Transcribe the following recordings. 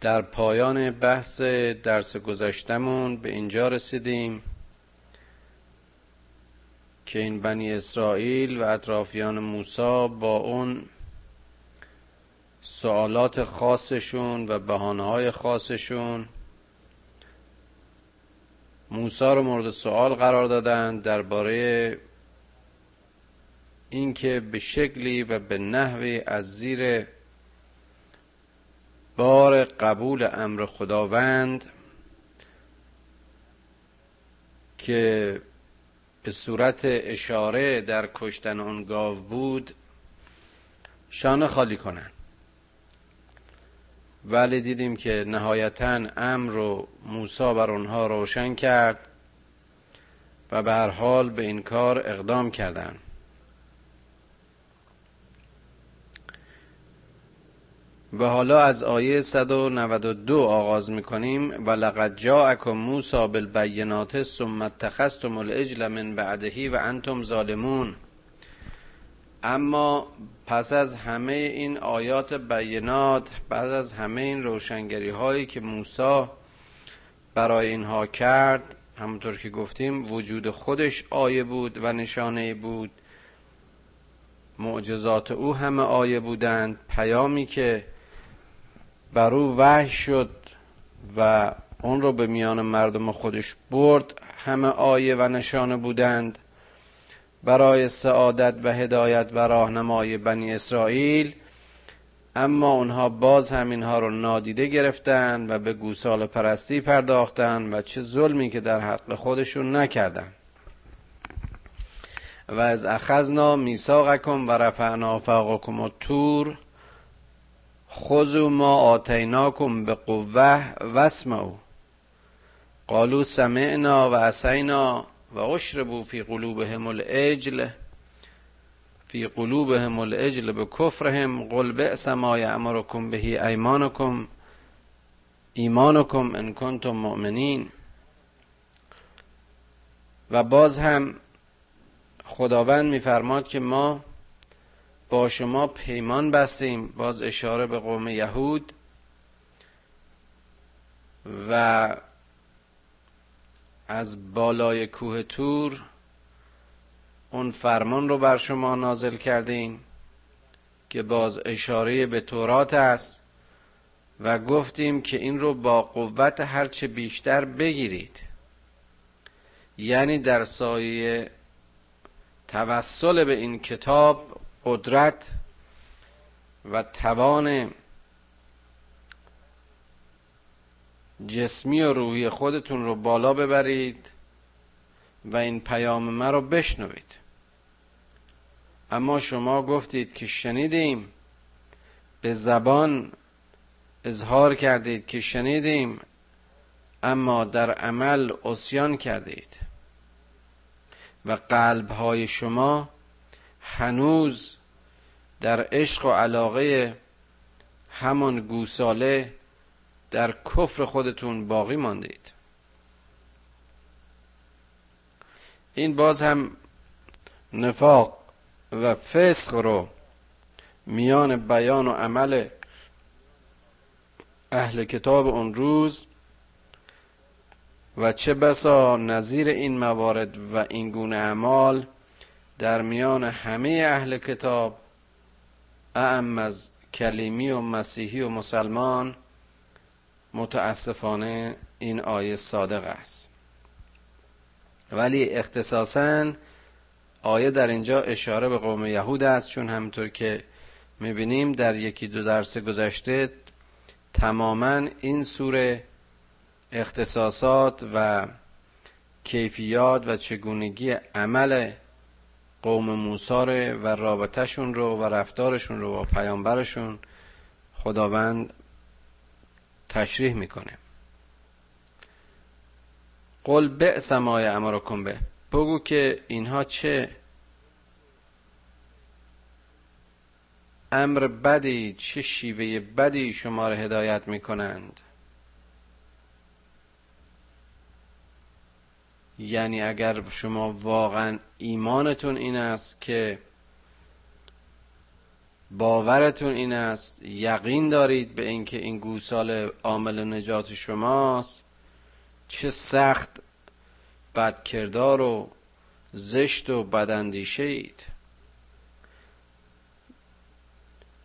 در پایان بحث درس گذشتمون به اینجا رسیدیم که این بنی اسرائیل و اطرافیان موسی با اون سوالات خاصشون و بهانه‌های خاصشون موسی رو مورد سوال قرار دادند درباره اینکه به شکلی و به نحوی از زیر بار قبول امر خداوند که به صورت اشاره در کشتن اون گاو بود شانه خالی کنند. ولی دیدیم که نهایتا امر رو موسی بر اونها روشن کرد و به هر حال به این کار اقدام کردند. و حالا از آیه 192 آغاز می‌کنیم. و لقد جاءکم موسی بالبینات ثم اتخذتم العجل من بعده و انتم ظالمون. اما پس از همه این آیات بینات بعد از همه این روشنگری هایی که موسی برای اینها کرد همونطور که گفتیم وجود خودش آیه بود و نشانه بود. معجزات او همه آیه بودند. پیامی که بر او وحی شد و اون رو به میان مردم خودش برد. همه آیه و نشانه بودند برای سعادت و هدایت و راهنمای بنی اسرائیل. اما اونها باز هم اینها رو نادیده گرفتند و به گوسال پرستی پرداختند و چه ظلمی که در حق خودشون نکردند و از اخذنا میثاقکم و رفعنا فوقکم الطور. خذوا ما آتیناکم به قوه واسمعوا. قالوا سمعنا و اسینا و اشربوا فی قلوبهم العجل. فی قلوبهم العجل به کفرهم. قل بئس ما یأمرکم به ایمانکم. ایمانکم ان کنتم مؤمنین. و باز هم خداوند میفرماد که ما با شما پیمان بستیم. باز اشاره به قوم یهود و از بالای کوه تور اون فرمان رو بر شما نازل کردیم که باز اشاره به تورات است و گفتیم که این رو با قوت هرچه بیشتر بگیرید. یعنی در سایه توسل به این کتاب قدرت و توان جسمی و روحی خودتون رو بالا ببرید و این پیام من رو بشنوید. اما شما گفتید که شنیدیم به زبان اظهار کردید که شنیدیم اما در عمل اسیان کردید. و قلب های شما هنوز در عشق و علاقه همان گوساله در کفر خودتون باقی ماندید این باز هم نفاق و فسق رو میان بیان و عمل اهل کتاب اون روز و چه بسا نظیر این موارد و این گونه اعمال در میان همه اهل کتاب اعم از کلیمی و مسیحی و مسلمان متاسفانه این آیه صادق است. ولی اختصاصا آیه در اینجا اشاره به قوم یهود است چون همطور که می‌بینیم در یکی دو درس گذشته تماما این سوره اختصاصات و کیفیات و چگونگی عمل قوم موساره و رابطهشون رو و رفتارشون رو با پیامبرشون خداوند تشریح می‌کنه. قل بئس ما امرکم به. بگو که اینها چه؟ امر بدی چه شیوه بدی شما را هدایت می‌کنند؟ یعنی اگر شما واقعا ایمانتون این است که باورتون این است یقین دارید به اینکه این گوسال عامل نجات شماست چه سخت بدکردار و زشت و بداندیشه اید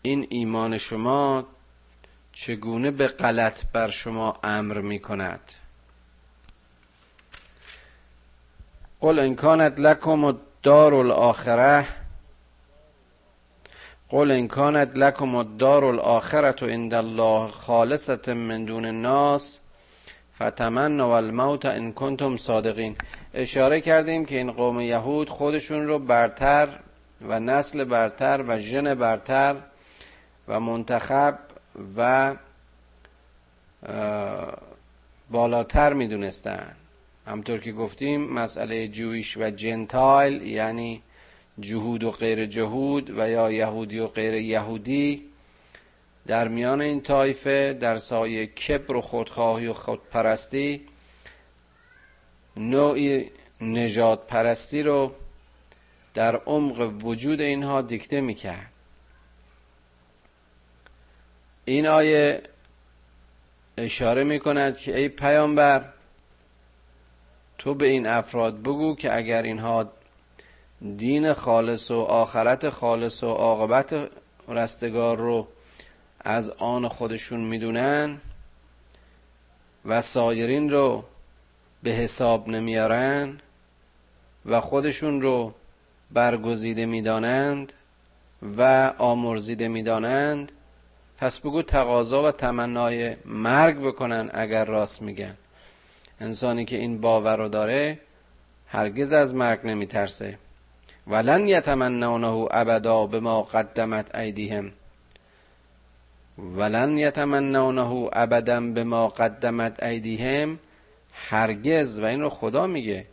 این ایمان شما چگونه به غلط بر شما امر می کند قل ان کانت لکم الدار الاخره قل ان کانت لکم الدار الاخره عند الله خالصه من دون الناس فتمنوا الموت ان کنتم صادقین. اشاره کردیم که این قوم یهود خودشون رو برتر و نسل برتر و ژن برتر و منتخب و بالاتر می‌دونستن. همطور که گفتیم مسئله جویش و جنتایل یعنی جهود و غیر جهود و یا یهودی و غیر یهودی در میان این طایفه در سایه کبر و خودخواهی و خودپرستی نوعی نجات پرستی رو در عمق وجود اینها دیکته می‌کرد. این آیه اشاره می کند که ای پیامبر تو به این افراد بگو که اگر اینها دین خالص و آخرت خالص و عاقبت رستگار رو از آن خودشون می‌دونن و سایرین رو به حساب نمیارن و خودشون رو برگزیده می‌دانند و آمرزیده می‌دانند پس بگو تقاضا و تمنای مرگ بکنن اگر راست میگن. انسانی که این باور رو داره هرگز از مرگ نمیترسه. ولن یتمنونه ابدا به ما قدمت ایدیهم. ولن یتمنونه ابدا به ما قدمت ایدیهم. هرگز و این رو خدا میگه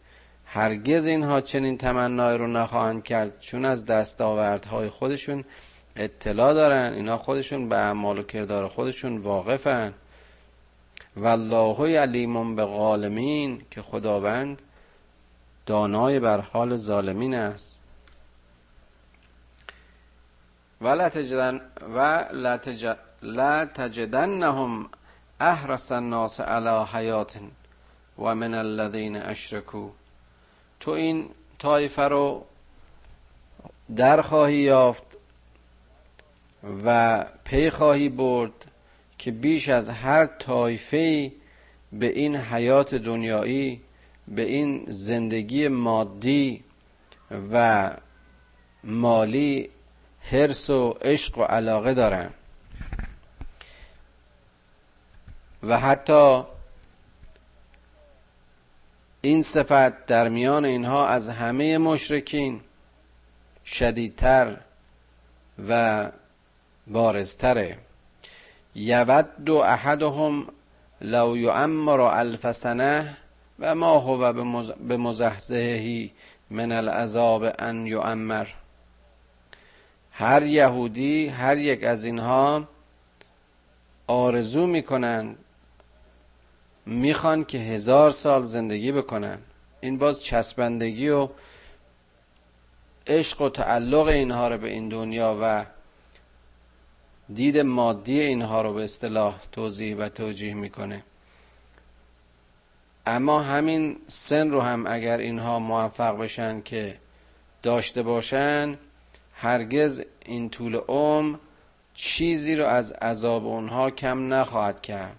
هرگز اینها چنین تمنای رو نخواهند کرد چون از دستاوردهای خودشون اطلاع دارن اینا خودشون به اعمال و کردار خودشون واقفن. والله علیمون به غالمین که خداوند دانای بر حال ظالمین است. و لا تجدنهم احرس الناس علی حیات و من الذین اشرکو. تو این طایفه رو در خواهی یافت و پی خواهی برد که بیش از هر طایفه به این حیات دنیایی به این زندگی مادی و مالی حرس و عشق و علاقه دارن. و حتی این صفت در میان اینها از همه مشرکین شدیدتر و بارزتره. یود احدهم لو یعمر الف سنه و ما هو به مزحزهی من العذاب ان یعمر هر یهودی هر یک از اینها آرزو می‌کنن می‌خوان که هزار سال زندگی بکنن. این باز چسبندگی و عشق و تعلق اینها رو به این دنیا و دید مادی اینها رو به اصطلاح توضیح و توجیه می‌کنه. اما همین سن رو هم اگر اینها موفق بشن که داشته باشن هرگز این طول عمر چیزی رو از عذاب اونها کم نخواهد کرد.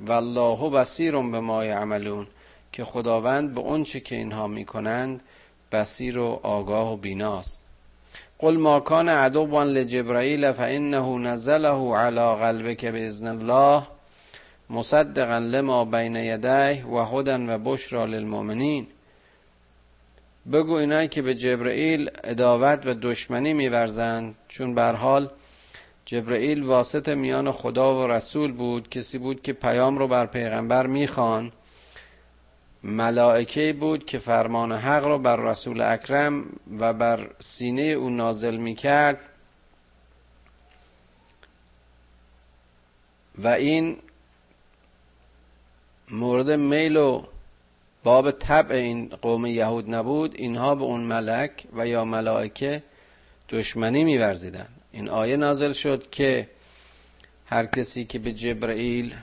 والله بصیر به ما یعملون که خداوند به اون چه که اینها می‌کنند بصیر و آگاه و بیناست. قل ما کان عدوا لجبرائیل فانه نزله على قلبك باذن الله مصدقا لما بین یدیه و هدن و بشرا للمؤمنین. بگو اینایی که به جبرئیل اداوت و دشمنی میورزند چون بر حال جبرئیل واسط میان خدا و رسول بود کسی بود که پیام رو بر پیغمبر می‌خوان ملائکه بود که فرمان حق را بر رسول اکرم و بر سینه او نازل می کرد و این مورد میل و باب طبع این قوم یهود نبود. اینها به اون ملک و یا ملائکه دشمنی میورزیدن. این آیه نازل شد که هر کسی که به جبرئیل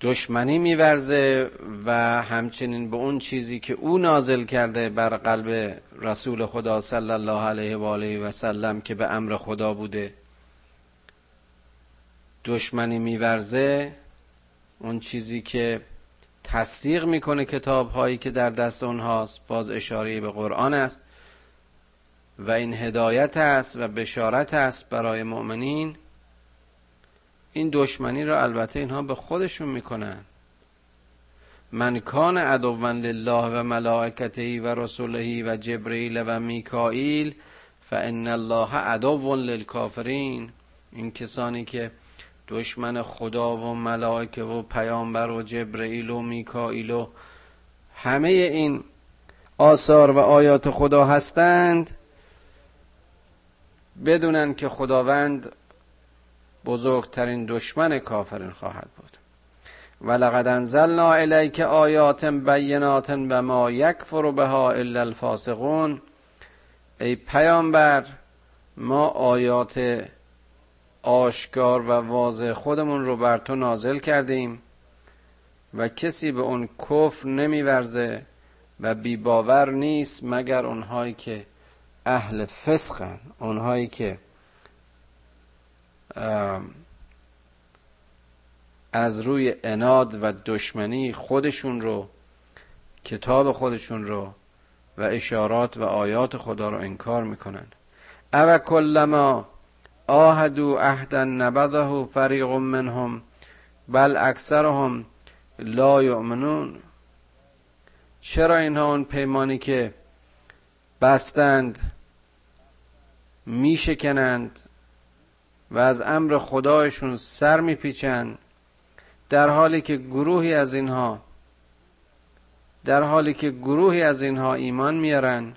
دشمنی میورزه و همچنین به اون چیزی که او نازل کرده بر قلب رسول خدا صلی الله علیه و آله و سلم که به امر خدا بوده دشمنی میورزه اون چیزی که تصدیق می‌کنه کتاب هایی که در دست اونهاست باز اشاره به قرآن است و این هدایت است و بشارت است برای مؤمنین. این دشمنی را البته اینها به خودشون می‌کنن. من کان عدوا لله و ملائکته و رسوله و جبرئیل و میکائیل فان الله عدو للکافرین. این کسانی که دشمن خدا و ملائکه و پیامبر و جبرئیل و میکائیل و همه این آثار و آیات خدا هستند بدونن که خداوند بزرگترین دشمن کافرین خواهد بود. ولقد انزلنا الیک آیات بینات و ما یکفر بها الا الفاسقون. ای پیامبر ما آیات آشکار و واضح خودمون رو بر تو نازل کردیم و کسی به اون کفر نمیورزه و بیباور نیست مگر اونهایی که اهل فسقن اونهایی که از روی اناد و دشمنی خودشون رو کتاب خودشون رو و اشارات و آیات خدا رو انکار می‌کنن. او کلما آهدو عهدا نبذه فریق منهم بل اکثرهم لا یؤمنون. چرا اینها اون پیمانی که بستند میشکنند و از امر خدایشون سر میپیچند در حالی که گروهی از اینها در حالی که گروهی از اینها ایمان میارن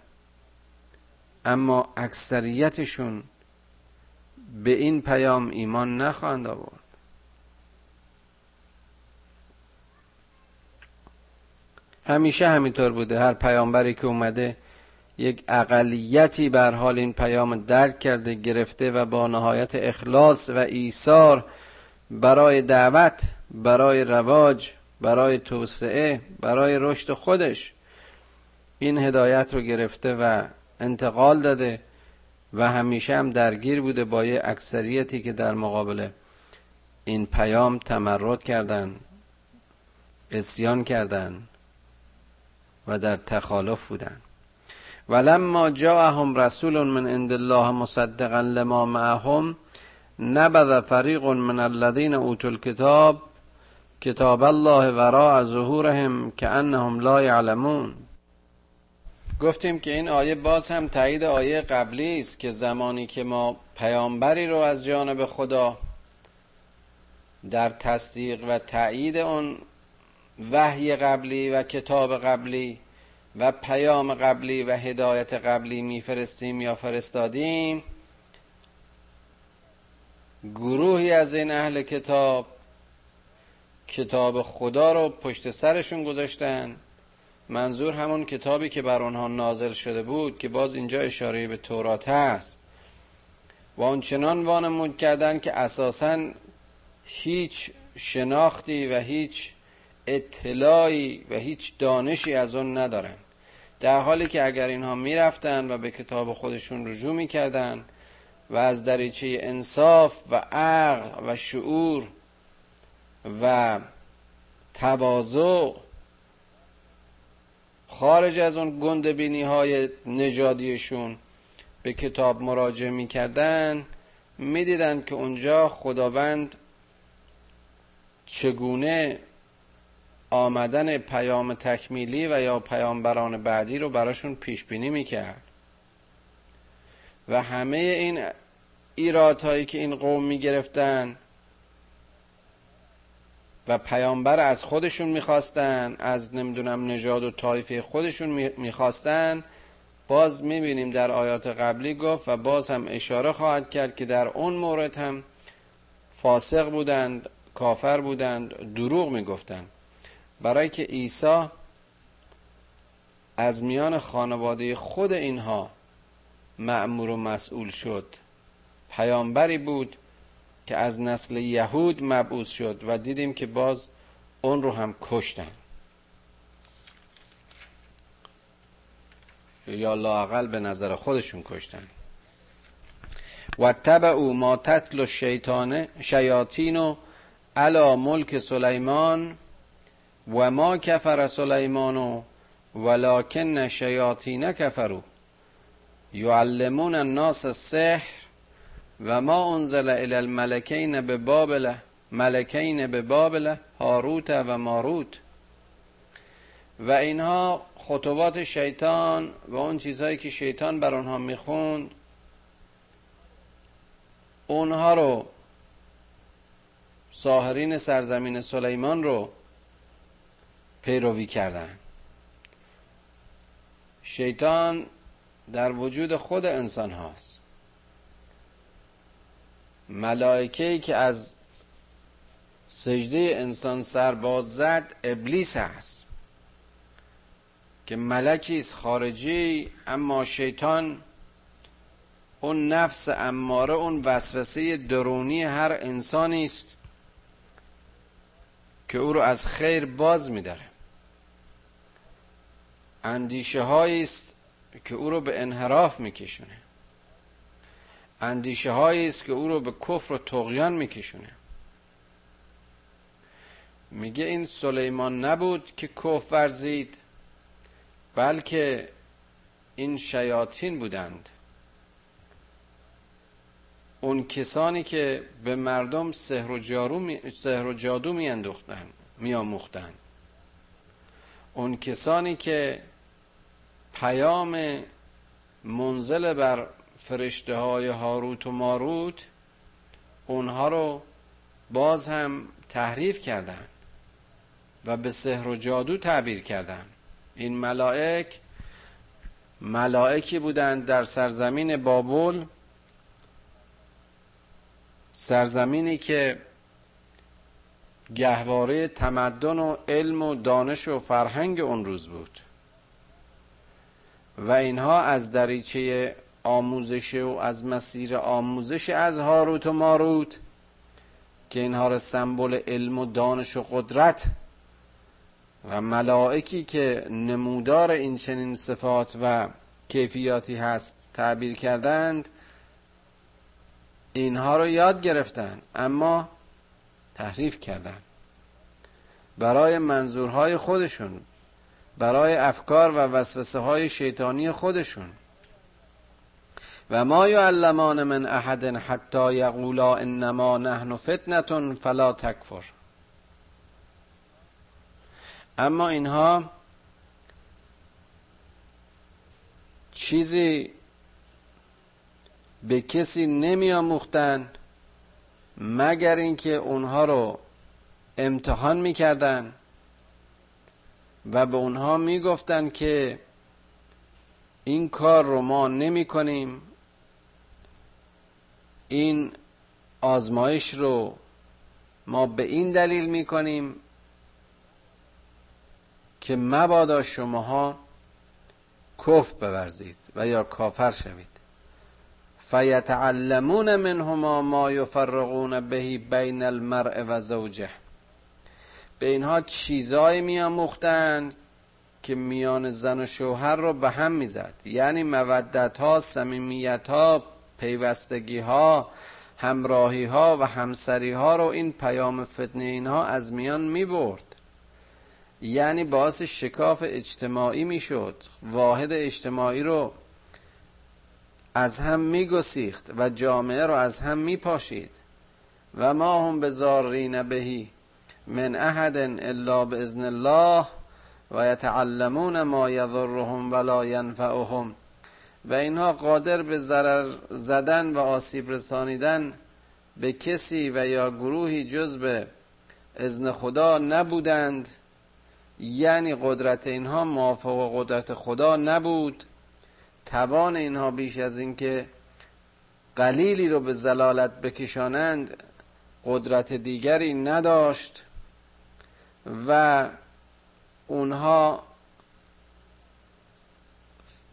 اما اکثریتشون به این پیام ایمان نخواهند آورد. همیشه همینطور بوده. هر پیامبری که اومده یک اقلیتی بر حال این پیام درک کرده گرفته و با نهایت اخلاص و ایثار برای دعوت برای رواج برای توسعه برای رشد خودش این هدایت رو گرفته و انتقال داده و همیشه هم درگیر بوده با یه اکثریتی که در مقابل این پیام تمرد کردن اسیان کردن و در تخالف بودن. ولما جاءهم رسول من عند الله مصدقا لما معهم نبذ فریق من الذين اوتوا الكتاب کتاب الله وراء ظهورهم که انهم لا یعلمون گفتیم که این آیه باز هم تایید آیه قبلی است که زمانی که ما پیامبری رو از جانب خدا در تصدیق و تایید اون وحی قبلی و کتاب قبلی و پیام قبلی و هدایت قبلی میفرستیم یا فرستادیم. گروهی از این اهل کتاب کتاب خدا رو پشت سرشون گذاشتن. منظور همون کتابی که بر آنها نازل شده بود که باز اینجا اشاره به تورات هست. و آنچنان وانمود کردن که اساسا هیچ شناختی و هیچ اطلاعی و هیچ دانشی از اون ندارن. در حالی که اگر اینها می‌رفتن و به کتاب خودشون رجوع می‌کردن و از دریچه انصاف و عقل و شعور و تواضع خارج از اون گندبینی های نژادیشون به کتاب مراجعه می‌کردن می‌دیدند که اونجا خداوند چگونه آمدن پیام تکمیلی و یا پیامبران بعدی رو براشون پیش بینی می‌کرد. و همه این ایرادهایی که این قوم می‌گرفتن و پیامبر از خودشون می‌خواستن از نمی‌دونم نژاد و طایفه خودشون می‌خواستن باز می‌بینیم در آیات قبلی گفت و باز هم اشاره خواهد کرد که در اون مورد هم فاسق بودند کافر بودند دروغ می‌گفتند. برای که عیسی از میان خانواده خود اینها معمور و مسئول شد. پیامبری بود که از نسل یهود مبعوث شد و دیدیم که باز اون رو هم کشتن. یا لاقل به نظر خودشون کشتن. و او ما تتل شیاطین و علا ملک سلیمان و ما کفر سلیمان ولکن شیاطین کفرو یعلمون الناس السحر و ما انزل الى الملکین به بابل ملکین به بابل هاروت و ماروت و اینها خطوات شیطان و اون چیزهایی که شیطان بر آنها می‌خوند اونها رو ساهرین سرزمین سلیمان رو پیروی کردن. شیطان در وجود خود انسان هاست. ملائکه که از سجده انسان سرباز زد ابلیس است که ملکی است خارجی اما شیطان اون نفس اماره اون وسوسه درونی هر انسانی است که او رو از خیر باز میداره. اندیشه است که او رو به انحراف میکشونه. اندیشه است که او رو به کفر و تقیان میکشونه. میگه این سلیمان نبود که کف ورزید بلکه این شیاطین بودند. اون کسانی که به مردم سحر و, جارو می... سحر و جادو می اندوختن می آموختن. اون کسانی که پیام منزل بر فرشته های هاروت و ماروت اونها رو باز هم تحریف کردن و به سحر و جادو تعبیر کردن. این ملائک ملائکی بودند در سرزمین بابل سرزمینی که گهواره تمدن و علم و دانش و فرهنگ اون روز بود. و اینها از دریچه آموزش و از مسیر آموزش از هاروت و ماروت که اینها را سمبل علم و دانش و قدرت و ملائکی که نمودار این چنین صفات و کیفیاتی هست تعبیر کردند اینها رو یاد گرفتن اما تحریف کردن. برای منظورهای خودشون برای افکار و وسوسه های شیطانی خودشون. و ما یعلمان من احد حتی یقولا انما نحن فتنه فلا تکفر. اما اینها چیزی به کسی نمی آموختن مگر اینکه اونها رو امتحان می‌کردن و به اونها می‌گفتن که این کار رو ما نمی کنیم این آزمایش رو ما به این دلیل می کنیم که مبادا شماها کف بورزید و یا کافر شوید. فیتعلمون منهما ما یفرقون بهی بین المرء و زوجه. به اینها چیزایی میاموختند که میان زن و شوهر رو به هم می‌زد. یعنی مودت ها سمیمیت ها پیوستگی ها همراهی ها و همسری ها رو این پیام فتنه اینها از میان می‌برد. یعنی باعث شکاف اجتماعی می‌شد. واحد اجتماعی رو از هم میگسیخت و جامعه رو از هم میپاشید و ما هم به زارین بهی من احد الا باذن الله و یتعلمون ما یضرهم ولا ینفعهم و اینها قادر به ضرر زدن و آسیب رسانیدن به کسی و یا گروهی جز به اذن خدا نبودند یعنی قدرت اینها موافق قدرت خدا نبود. توان اینها بیش از اینکه قلیلی رو به زلالت بکشانند قدرت دیگری نداشت و اونها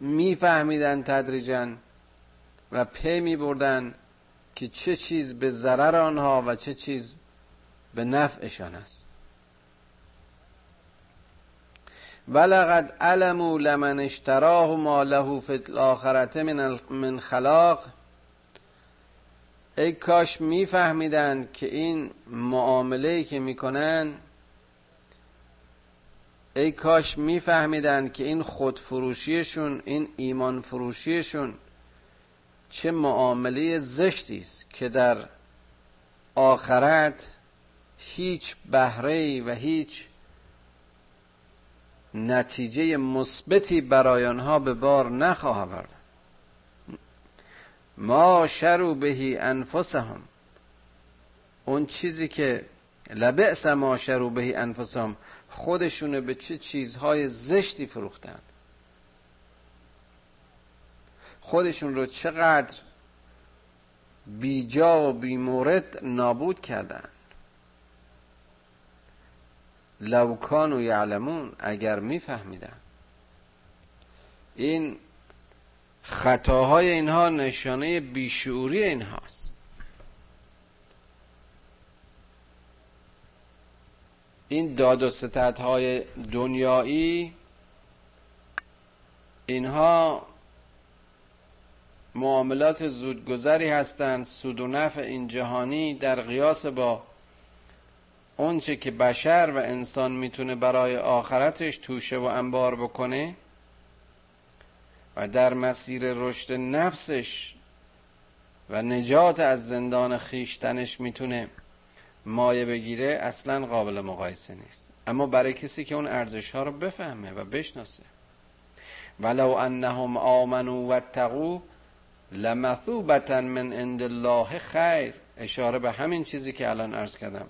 میفهمیدن تدریجا و پی می بردن که چه چیز به ضرر آنها و چه چیز به نفعشان است. ولقد علموا لمن اشتراه ما له فی الاخرته من, خلاق. ای کاش میفهمیدن که این معامله که می‌کنن ای کاش میفهمیدن که این خودفروشیشون این ایمان فروشیشون چه معامله زشتی است که در آخرت هیچ بهره و هیچ نتیجه مثبتی برای آنها به بار نخواهد آورد. ما شرو بهی انفسهم. اون چیزی که لبعث ما شرو بهی انفسهم خودشونه به چه چیزهای زشتی فروختن. خودشون رو چقدر بیجا و بیمورد نابود کردن. لوکان و یعلمون اگر میفهمیدن. این خطاهای اینها نشانه بیشعوری اینهاست. این داد و ستدهای دنیایی اینها معاملات زودگذری هستند. سود و نفع این جهانی در قیاس با اونچه که بشر و انسان می‌تونه برای آخرتش توشه و انبار بکنه و در مسیر رشد نفسش و نجات از زندان خیشتنش می‌تونه مایه بگیره اصلا قابل مقایسه نیست. اما برای کسی که اون ارزش ها رو بفهمه و بشناسه. ولو انهم آمنوا و اتقوا لمثوبتا من عند الله خیر. اشاره به همین چیزی که الان عرض کردم.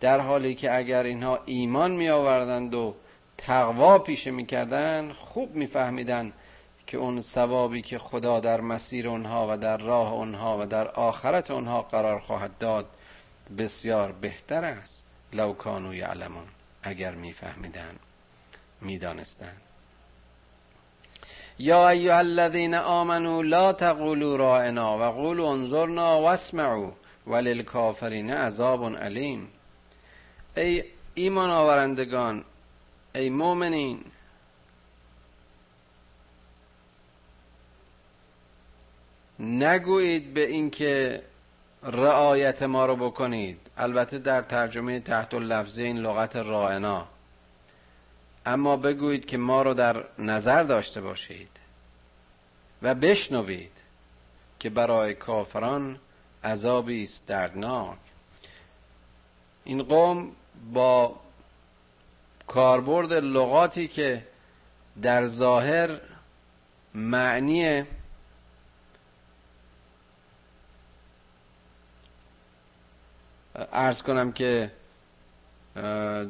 در حالی که اگر اینها ایمان می آوردند و تقوا پیشه می کردن خوب می فهمیدن که اون ثوابی که خدا در مسیر اونها و در راه اونها و در آخرت اونها قرار خواهد داد بسیار بهتر است. لو کانو یعلمون. اگر میفهمیدن می‌دانستند. یا ایها الذین آمنوا لا تقولوا رائنا و قولوا انظرنا واسمعوا وللکافرین عذاب علیم. ای ایمان آورندگان ای مؤمنین. نگویید به اینکه رعایت ما رو بکنید. البته در ترجمه تحت لفظی این لغت رائنا. اما بگویید که ما رو در نظر داشته باشید و بشنوید که برای کافران عذابی است دردناک. این قوم با کاربرد لغاتی که در ظاهر معنی ارز کنم که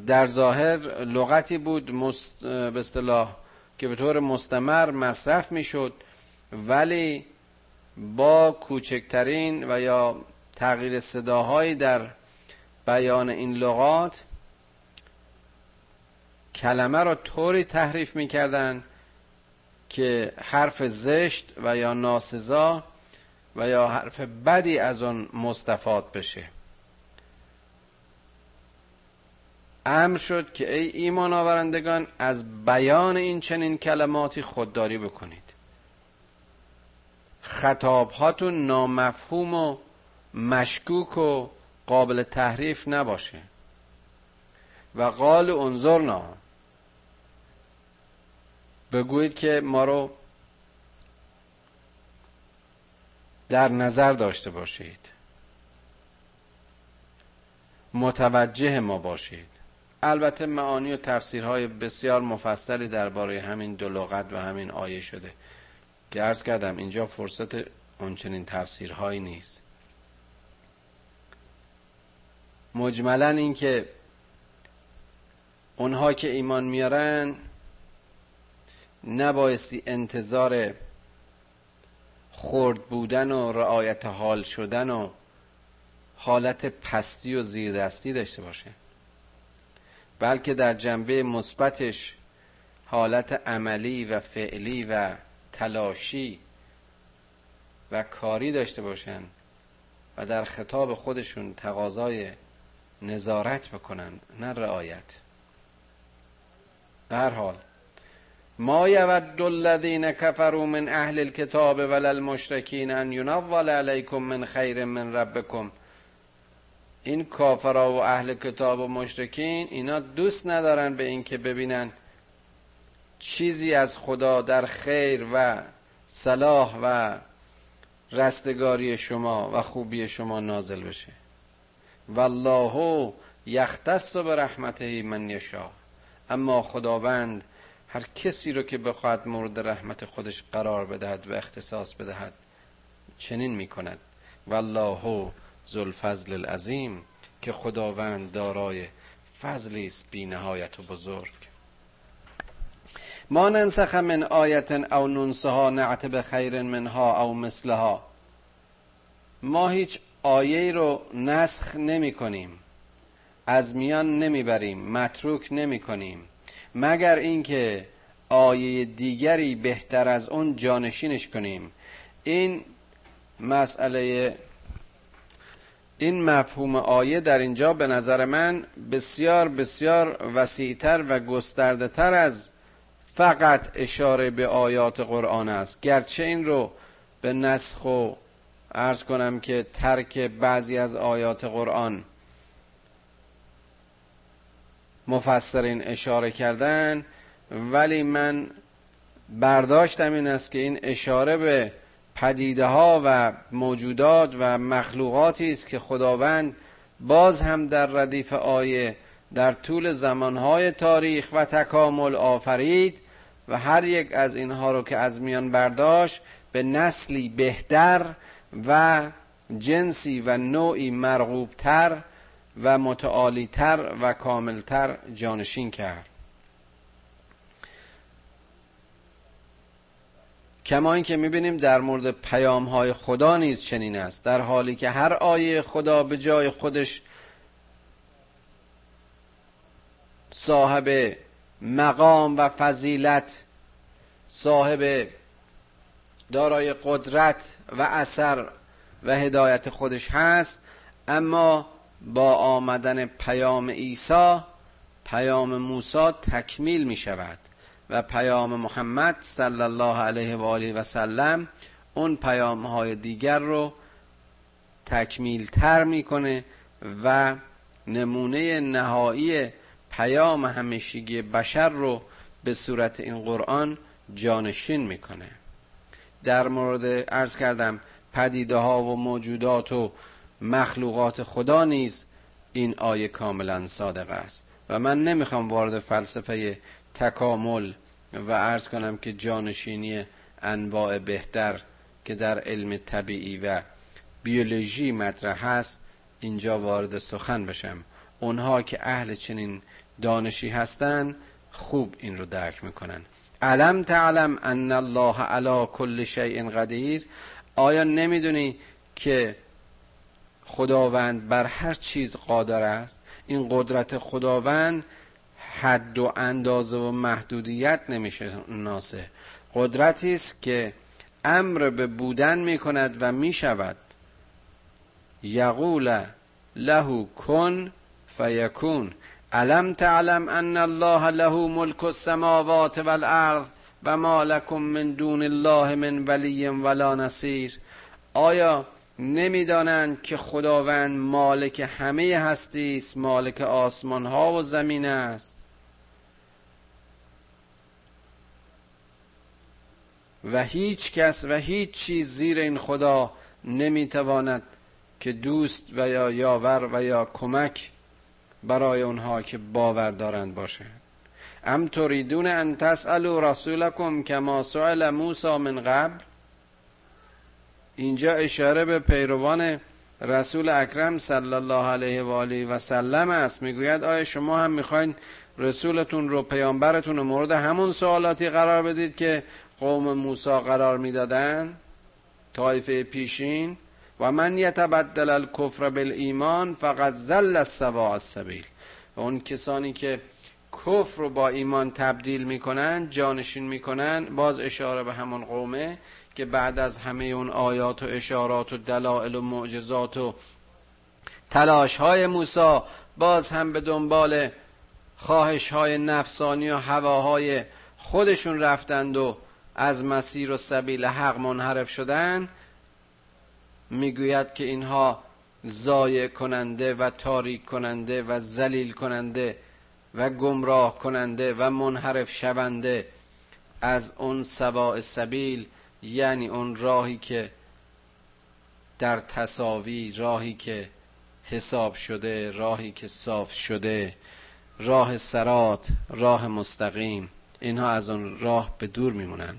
در ظاهر لغتی بود مست... به اصطلاح که به طور مستمر مصرف می‌شد ولی با کوچکترین و یا تغییر صداهایی در بیان این لغات کلمه را طوری تحریف می‌کردن که حرف زشت و یا ناسزا و یا حرف بدی از آن مستفاد بشه. امر شد که ای ایمان آورندگان از بیان این چنین کلماتی خودداری بکنید. خطاب هاتون نامفهوم و مشکوک و قابل تحریف نباشه. و قال انظرنا. بگویید که ما رو در نظر داشته باشید. متوجه ما باشید. البته معانی و تفسیرهای بسیار مفصلی درباره همین دو لغت و همین آیه شده. که عرض کردم اینجا فرصت اونچنین تفسیرهایی نیست. مجملا اینکه اونها که ایمان میارن نبایستی انتظار خرد بودن و رعایت حال شدن و حالت پستی و زیردستی داشته باشه بلکه در جنبه مثبتش حالت عملی و فعلی و تلاشی و کاری داشته باشن و در خطاب خودشون تقاضای نظارت بکنن نه رعایت. به هر حال ما یود الذین کفروا من اهل الكتاب ولا المشرکین ان ینول علیکم من خیر من ربکم. این کافرا و اهل کتاب و مشرکین اینا دوست ندارن به اینکه ببینن چیزی از خدا در خیر و صلاح و رستگاری شما و خوبی شما نازل بشه. والله یختص به رحمته من یشا اما خداوند هر کسی رو که بخواهد مورد رحمت خودش قرار بدهد و اختصاص بدهد چنین می‌کند. والله ذوالفضل العظیم که خداوند دارای فضلی است بی نهایت و بزرگ. ما ننسخ من آیت او ننسها نعت به خیر منها او مثلها. ما هیچ آیه رو نسخ نمی کنیم. از میان نمی‌بریم متروک نمی کنیم. مگر اینکه آیه دیگری بهتر از اون جانشینش کنیم. این مسئله این مفهوم آیه در اینجا به نظر من بسیار بسیار وسیعتر و گسترده تر از فقط اشاره به آیات قرآن است. گرچه این رو به نسخ و ارز کنم که ترک بعضی از آیات قرآن مفسرین اشاره کردن ولی من برداشتم این است که این اشاره به پدیده ها و موجودات و مخلوقاتی است که خداوند باز هم در ردیف آیه در طول زمانهای تاریخ و تکامل آفرید و هر یک از اینها رو که از میان برداشت به نسلی بهتر و جنسی و نوعی مرغوبتر و متعالیتر و کاملتر جانشین کرد. کما اینکه می‌بینیم در مورد پیام های خدا نیز چنین است در حالی که هر آیه خدا به جای خودش صاحب مقام و فضیلت صاحب دارای قدرت و اثر و هدایت خودش هست اما با آمدن پیام عیسی پیام موسی تکمیل می شود و پیام محمد صلی الله علیه و آله و سلم اون پیام های دیگر رو تکمیل تر می‌کنه و نمونه نهایی پیام همیشگی بشر رو به صورت این قرآن جانشین می‌کنه. در مورد ارز کردم پدیده ها و موجودات و مخلوقات خدا نیز این آیه کاملا صادق است. و من نمی‌خوام وارد فلسفه تکامل و ارز کنم که جانشینی انواع بهتر که در علم طبیعی و بیولوژی مطرح هست اینجا وارد سخن بشم. اونها که اهل چنین دانشی هستن خوب این رو درک می‌کنن. علم تعلم ان الله علی کل شیء قدیر آیا نمی‌دونی که خداوند بر هر چیز قادر است؟ این قدرت خداوند حد و اندازه و محدودیت نمیشه ناسه. قدرتی است که امر به بودن می‌کند و می‌شود. یقول له کن فیکون. علم تعلم ان الله له ملک السماوات والارض و ما لکم من دون الله من ولی ولا نصیر آیا نمی‌دانند که خداوند مالک همه هستی است مالک آسمان ها و زمین است؟ و هیچ کس و هیچ چیز زیر این خدا نمی‌تواند که دوست و یا یاور و یا کمک برای اونها که باور دارند باشه. ام تریدون ان تسالوا رسولکم کما سئل موسی من قبل؟ اینجا اشاره به پیروان رسول اکرم صلی الله علیه و آله و سلم است. می‌گوید آیا شما هم می‌خواین رسولتون رو پیامبرتون رو مورد همون سوالاتی قرار بدید که قوم موسی قرار می‌دادن؟ طایفه پیشین؟ و من یتبدل الکفر بالایمان فقط زل السوا السبیل. و اون کسانی که کفر رو با ایمان تبدیل می‌کنن جانشین می‌کنن باز اشاره به همون قومه که بعد از همه اون آیات و اشارات و دلائل و معجزات و تلاش های موسی باز هم به دنبال خواهش های نفسانی و هواهای خودشون رفتند و از مسیر و سبیل حق منحرف شدن. می‌گوید که اینها زایع کننده و تاریک کننده و زلیل کننده و گمراه کننده و منحرف شونده از اون سواء سبیل یعنی اون راهی که در تصاوی راهی که حساب شده راهی که صاف شده راه سرات راه مستقیم اینها از اون راه به دور میمونن.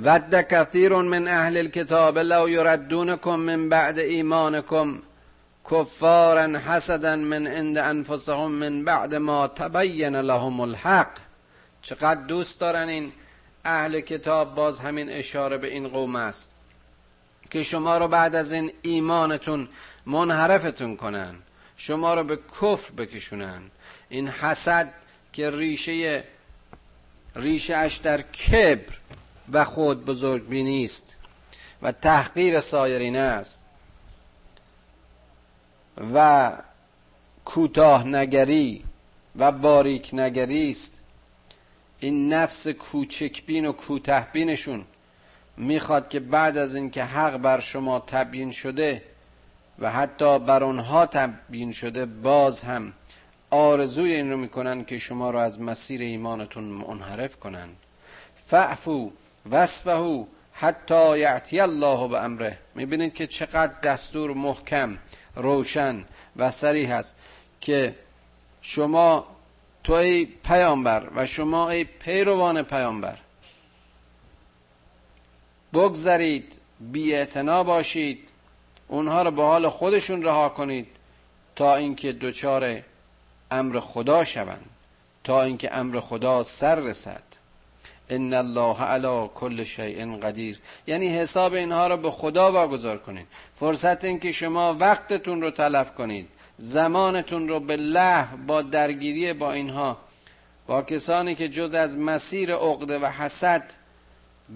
ود کثیر من اهل الكتاب لو یردونکم من بعد ایمانکم کفارا حسدا من عند انفسهم من بعد ما تبین لهم الحق. چقدر دوست دارن این اهل کتاب باز همین اشاره به این قوم است که شما رو بعد از این ایمانتون منحرفتون کنن شما رو به کفر بکشونن. این حسد که ریشه ریشه اش در کبر و خود بزرگ بینیست و تحقیر سایرین است و کوتاه نگری و باریک نگری است. این نفس کوچکبین و کوته بینشون می‌خواد که بعد از اینکه حق بر شما تبیین شده و حتی بر اونها تبیین شده باز هم آرزوی این رو می‌کنن که شما رو از مسیر ایمانتون منحرف کنن. فعفو وصفه حتی یعطی الله به امره. می‌بینید که چقدر دستور محکم روشن و سریح هست که شما تو ای پیامبر و شما ای پیروان پیامبر بگذرید بی باشید اونها رو به حال خودشون رها کنید تا اینکه دچار امر خدا شوند تا اینکه امر خدا سر رسد. ان الله علی کل شیء قدیر یعنی حساب اینها رو به خدا واگذار کنید فرصت این که شما وقتتون رو تلف کنید زمانتون رو به لحو با درگیری با اینها. با کسانی که جز از مسیر عقده و حسد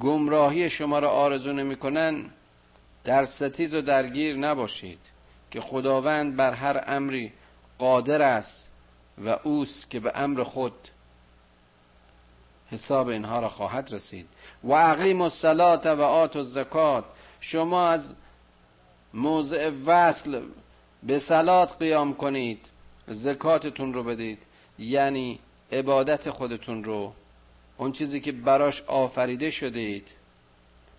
گمراهی شما را آرزو نمی‌کنن در ستیز و درگیر نباشید که خداوند بر هر امری قادر است و اوست که به امر خود حساب اینها را خواهد رسید. و عقیم الصلات و آت و زکات شما از موضع وصل به سلات قیام کنید. زکاتتون رو بدید. یعنی عبادت خودتون رو. اون چیزی که براش آفریده شدید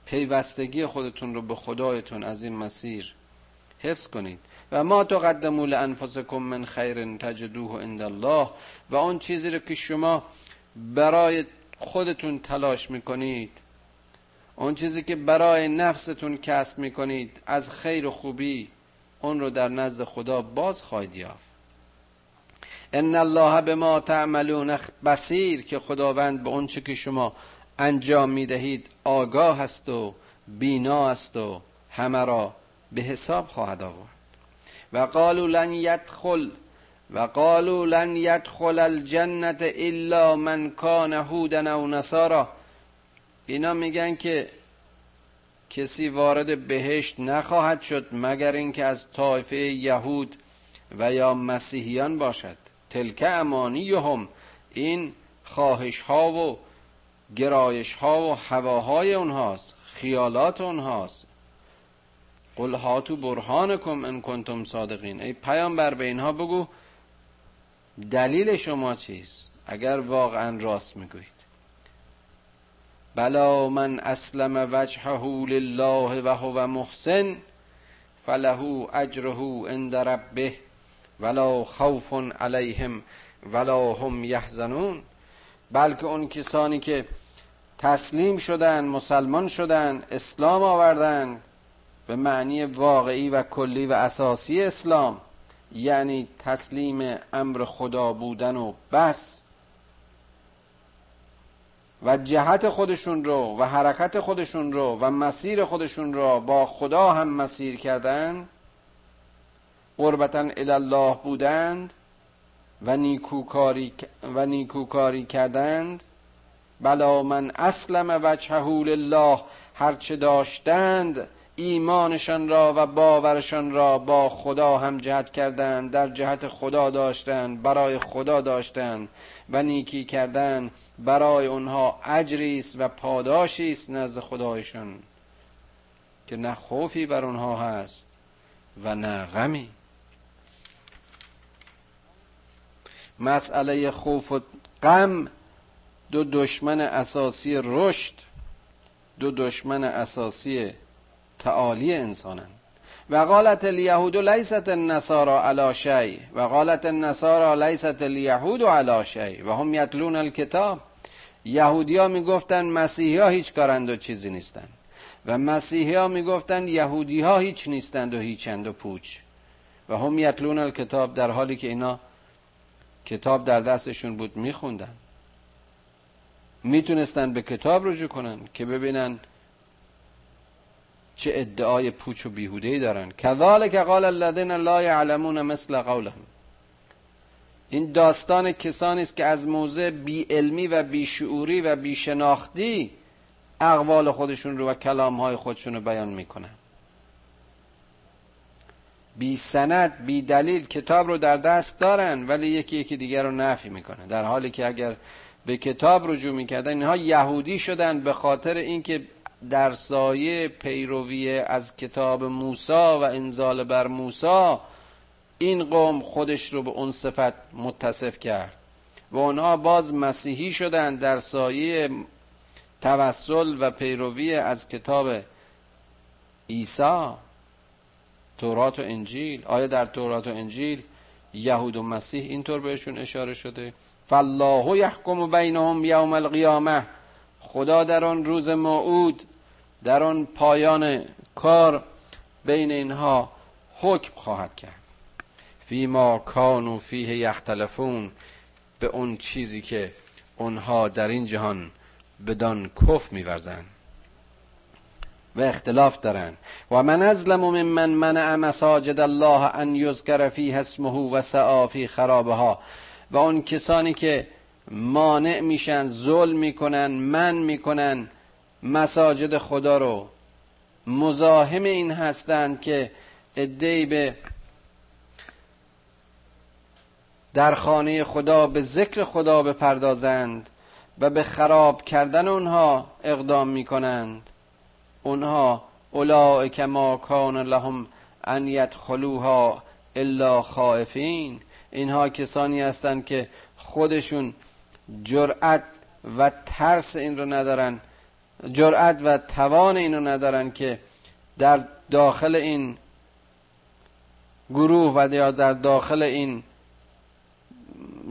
پیوستگی خودتون رو به خدایتون از این مسیر حفظ کنید. و ما تقدموا لانفسکم من خیر تجدوه عند الله. و اون چیزی رو که شما برای خودتون تلاش می‌کنید. اون چیزی که برای نفستون کسب می‌کنید از خیر و خوبی اون رو در نزد خدا باز خواهید یافت. ان الله به ما تعملون بسیر که خداوند به اون که شما انجام می‌دهید آگاه است و بینا است و همه را به حساب خواهد آورد. و قالوا لن يدخل و قالوا لن يدخل الجنه الا من کان هودا او نصارا. اینا میگن که کسی وارد بهشت نخواهد شد مگر اینکه از طایفه یهود و یا مسیحیان باشد. تلک امانی هم این خواهش ها و گرایش ها و هواهای اونهاست خیالات اونهاست. قل هاتو برهانکم ان کنتم صادقین. ای پیامبر به اینها بگو دلیل شما چیست؟ اگر واقعا راست می‌گویید. بلا من اسلم وجهه لله و هو محسن فله اجره عند ربه ولا خوف علیهم ولا هم یحزنون. بلکه اون کسانی که تسلیم شدن مسلمان شدن اسلام آوردن به معنی واقعی و کلی و اساسی اسلام. یعنی تسلیم امر خدا بودن و بس. و جهت خودشون رو و حرکت خودشون رو و مسیر خودشون رو با خدا هم مسیر کردن قربتا الله بودند و نیکوکاری, و نیکوکاری کردند. بلا من اسلم وجهه لله هرچه داشتند ایمانشان را و باورشان را با خدا هم جهت کردند در جهت خدا داشتند برای خدا داشتند و نیکی کردن برای اونها اجری است و پاداشی است نزد خدایشان که نه خوفی بر اونها هست و نه غمی. مسئله خوف و غم دو دشمن اساسی رشد دو دشمن اساسی تعالی انسانن. و قالت الیهود لیست النصارى علی شیء و قالت النصارى لیست الیهود علی شیء و هم یتلون الکتاب. یهودی ها می‌گفتن مسیحی ها هیچ کارند و چیزی نیستند و مسیحی ها می‌گفتن یهودی ها هیچ نیستند و هیچند و پوچ. و هم یتلون الکتاب در حالی که اینا کتاب در دستشون بود میخوندن. می‌تونستن به کتاب رجوع کنن که ببینن چه ادعای پوچ و بیهودهی دارن. کذالک قال الذين لا يعلمون مثل قولهم. این داستان کسانی است که از موضع بی علمی و بی شعوری و بی شناختی اقوال خودشون رو و کلام های خودشون رو بیان می‌کنن. بی سند بی دلیل کتاب رو در دست دارن ولی یکی یکی دیگر رو نفی می‌کنن. در حالی که اگر به کتاب رجوع می‌کردن اینها یهودی شدن به خاطر اینکه در سایه پیروی از کتاب موسی و انزال بر موسی این قوم خودش رو به اون صفت متصف کرد و اونها باز مسیحی شدن در سایه توسل و پیروی از کتاب عیسی تورات و انجیل. آیا در تورات و انجیل یهود و مسیح اینطور بهشون اشاره شده؟ فالله یحکم بینهم یوم القیامه. خدا در آن روز موعود در آن پایان کار بین اینها حکم خواهد کرد. فیما کانو فیه یختلفون به اون چیزی که اونها در این جهان بدان کف میورزند و اختلاف دارن. و من ازلم من منع مساجد الله ان یذکر فیه اسمه و سعا فی خرابها. و اون کسانی که مانع میشن ظلم می‌کنن من می‌کنن مساجد خدا رو مزاحم این هستند که ادهی به در خانه خدا به ذکر خدا بپردازند و به خراب کردن اونها اقدام می‌کنند. اونها اولئک ما کان لهم ان یدخلوها الا خائفین. اینها کسانی هستند که خودشون جرأت و ترس این رو ندارن. جرأت و توان اینو ندارن که در داخل این گروه و یا در داخل این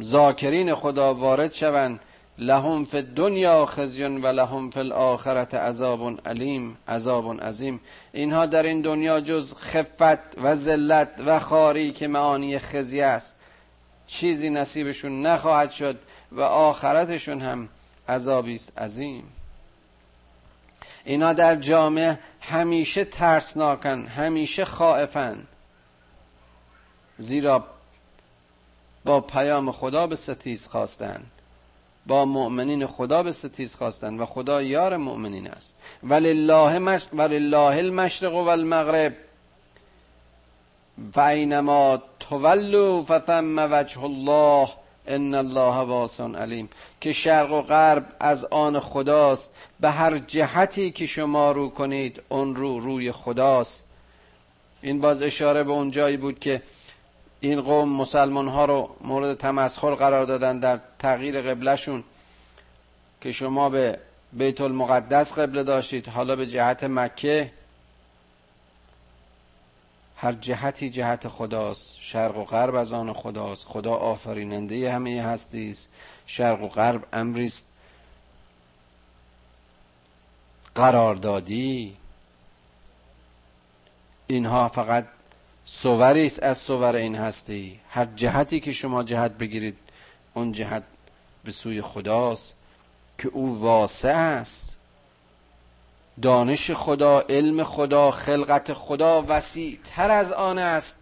ذاکرین خدا وارد شوند لهم فی دنیا خزیون و لهم فی الاخرت عذاب علیم عذاب عظیم. اینها در این دنیا جز خفت و ذلت و خاری که معانی خزی است. چیزی نصیبشون نخواهد شد و آخرتشون هم عذابی است عظیم. اینا در جامعه همیشه ترسناکن همیشه خائفن. زیرا با پیام خدا به ستیز خواستند با مؤمنین خدا به ستیز خواستند و خدا یار مؤمنین است. ولله مش... ولله المشرق و المغرب فاینما تولوا فثم وجه الله ان الله واسع علیم که شرق و غرب از آن خداست. به هر جهتی که شما رو کنید اون رو روی خداست. این باز اشاره به اون جایی بود که این قوم مسلمان ها رو مورد تمسخر قرار دادن در تغییر قبلشون که شما به بیت المقدس قبله داشتید حالا به جهت مکه. هر جهتی جهت خداست. شرق و غرب از آن خداست. خدا آفریننده همه هستی است شرق و غرب امریست. قراردادی. اینها فقط صوری است از صور این هستی. هر جهتی که شما جهت بگیرید اون جهت به سوی خداست که او واسع است. دانش خدا علم خدا خلقت خدا وسیع تر از آن است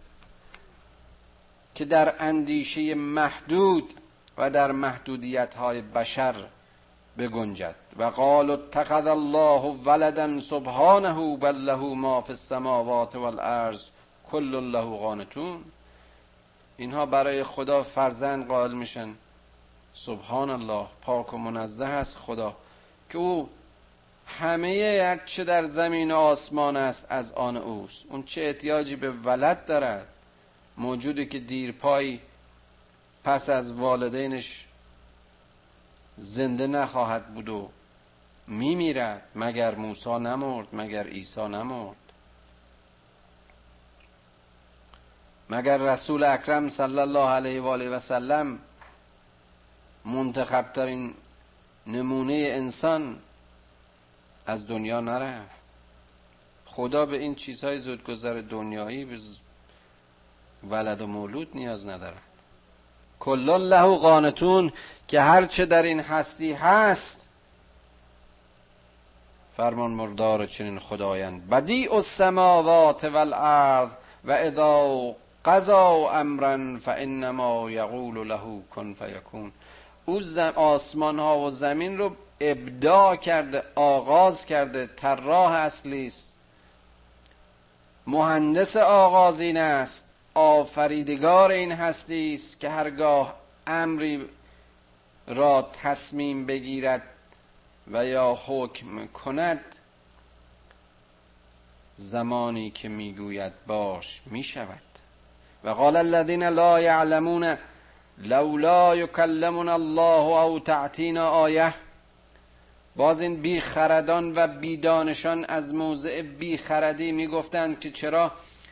که در اندیشه محدود و در محدودیت های بشر بگنجد. و قال اتخذ الله ولدا سبحانه بل له ما فی السماوات والارض کل له قانتون اینها برای خدا فرزند قائل میشن. سبحان الله پاک و منزه است خدا که او همه چه در زمین و آسمان است از آن اوست. اون چه احتیاجی به ولد دارد. موجودی که دیرپایی پس از والدینش زنده نخواهد بود و میمیرد مگر موسی نمرد مگر عیسی نمرد. مگر رسول اکرم صلی الله علیه و آله و سلم منتخب ترین نمونه انسان از دنیا نرفت خدا به این چیزهای زودگذر دنیایی به ولد و مولود نیاز نداره. کلان له قانتون که هرچه در این هستی هست فرمان مردار چنین خدایند. بدیع السماوات والارض و اذا قضا امرا فانما یقول له کن فیکون. او آسمان ها و زمین رو ابداع کرده آغاز کرده طراح اصلی است. مهندس آغازین است. آفریدگار این هستی است که هرگاه امری را تصمیم بگیرد و یا حکم کند زمانی که می‌گوید باش می‌شود. و قال الذين لا يعلمون لولا يكلمنا الله او تعتینا آیه باز این بیخردان و بیدانشان از موضع بیخردی می‌گفتند که چرا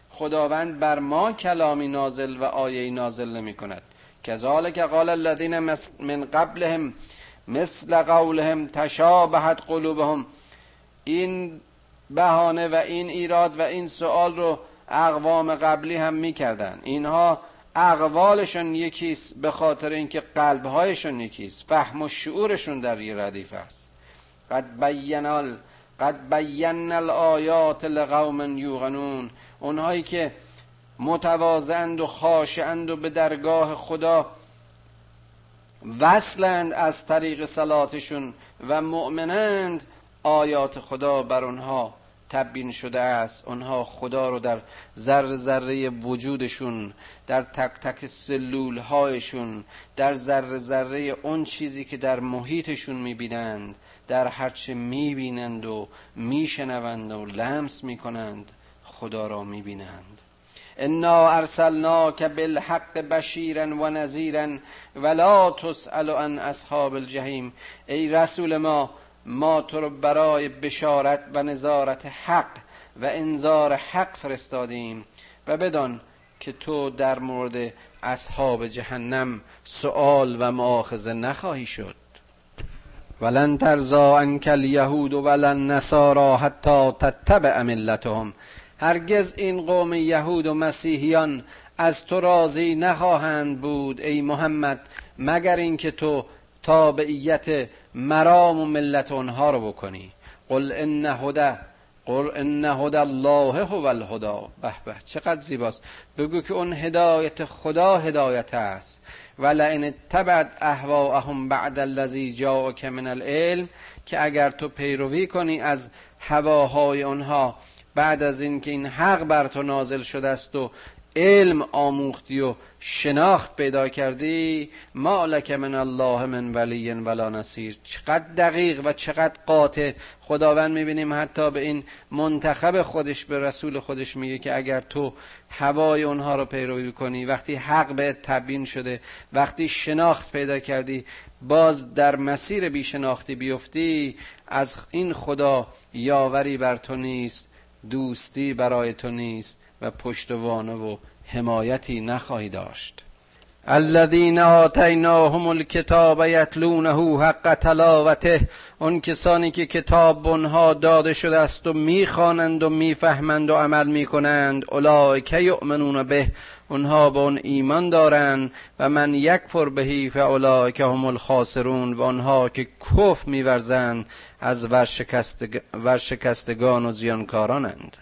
خداوند بر ما کلامی نازل و آیه نازل نمی کند کذالک قال الذین من قبلهم مثل قولهم تشابهت قلوبهم. این بهانه و این ایراد و این سوال رو اقوام قبلی هم می‌کردن اینها اقوالشون یکیست به خاطر اینکه قلبهایشون یکیست. فهم و شعورشون در یه ردیف است. قد بینال قد بین الآیات لقوم یوغنون اونهایی که متواضعند و خاشعند و به درگاه خدا وصلند از طریق صلاتشون و مؤمنند آیات خدا بر اونها تبین شده است. اونها خدا رو در ذره ذره وجودشون در تک تک سلول هایشون در ذره ذره اون چیزی که در محیطشون می‌بینند. در هرچه می‌بینند و میشنوند و لمس می‌کنند خدا را می‌بینند. انا ارسلناک بالحق بشیرا و نذیرا ولا تسأل عن اصحاب الجحیم. ای رسول ما ما تو رو برای بشارت و نظارت حق و انذار حق فرستادیم و بدان که تو در مورد اصحاب جهنم سؤال و معاخذه نخواهی شد. ولن ترزا انک الیهود ولن نصارا حتی تتبع ملتهم. هرگز این قوم یهود و مسیحیان از تو راضی نخواهند بود ای محمد مگر اینکه تو تابعیت مرام و ملت اونها رو بکنی. قل ان هدا قل ان هدا الله هو الهدا به به چقدر زیباست. بگو که اون هدایت خدا هدایت است. ولئن تبعت اهواهم بعد الذی جاءک من العلم که اگر تو پیروی کنی از هواهای اونها بعد از اینکه این حق بر تو نازل شده است و علم آموختی و شناخت پیدا کردی ما لک من الله من ولی ولا نصیر. چقدر دقیق و چقدر قاطع. خداوند می‌بینیم حتی به این منتخب خودش به رسول خودش میگه که اگر تو هوای اونها رو پیروی کنی وقتی حق به تبیین شده وقتی شناخت پیدا کردی باز در مسیر بیشناختی بیفتی از این خدا یاوری بر تو نیست دوستی برای تو نیست و پشتوانه و حمایتی نخواهی داشت. الذين آتیناهم الكتاب یتلونه حق تلاوته اون کسانی که کتاب اونها داده شده است و می‌خوانند و می‌فهمند و عمل می‌کنند اولئک یؤمنون به اونها به اون ایمان دارند و من یکفر بهی فاولئک هم الخاسرون و اونها که کف میورزند از ورشکستگان و زیانکارانند.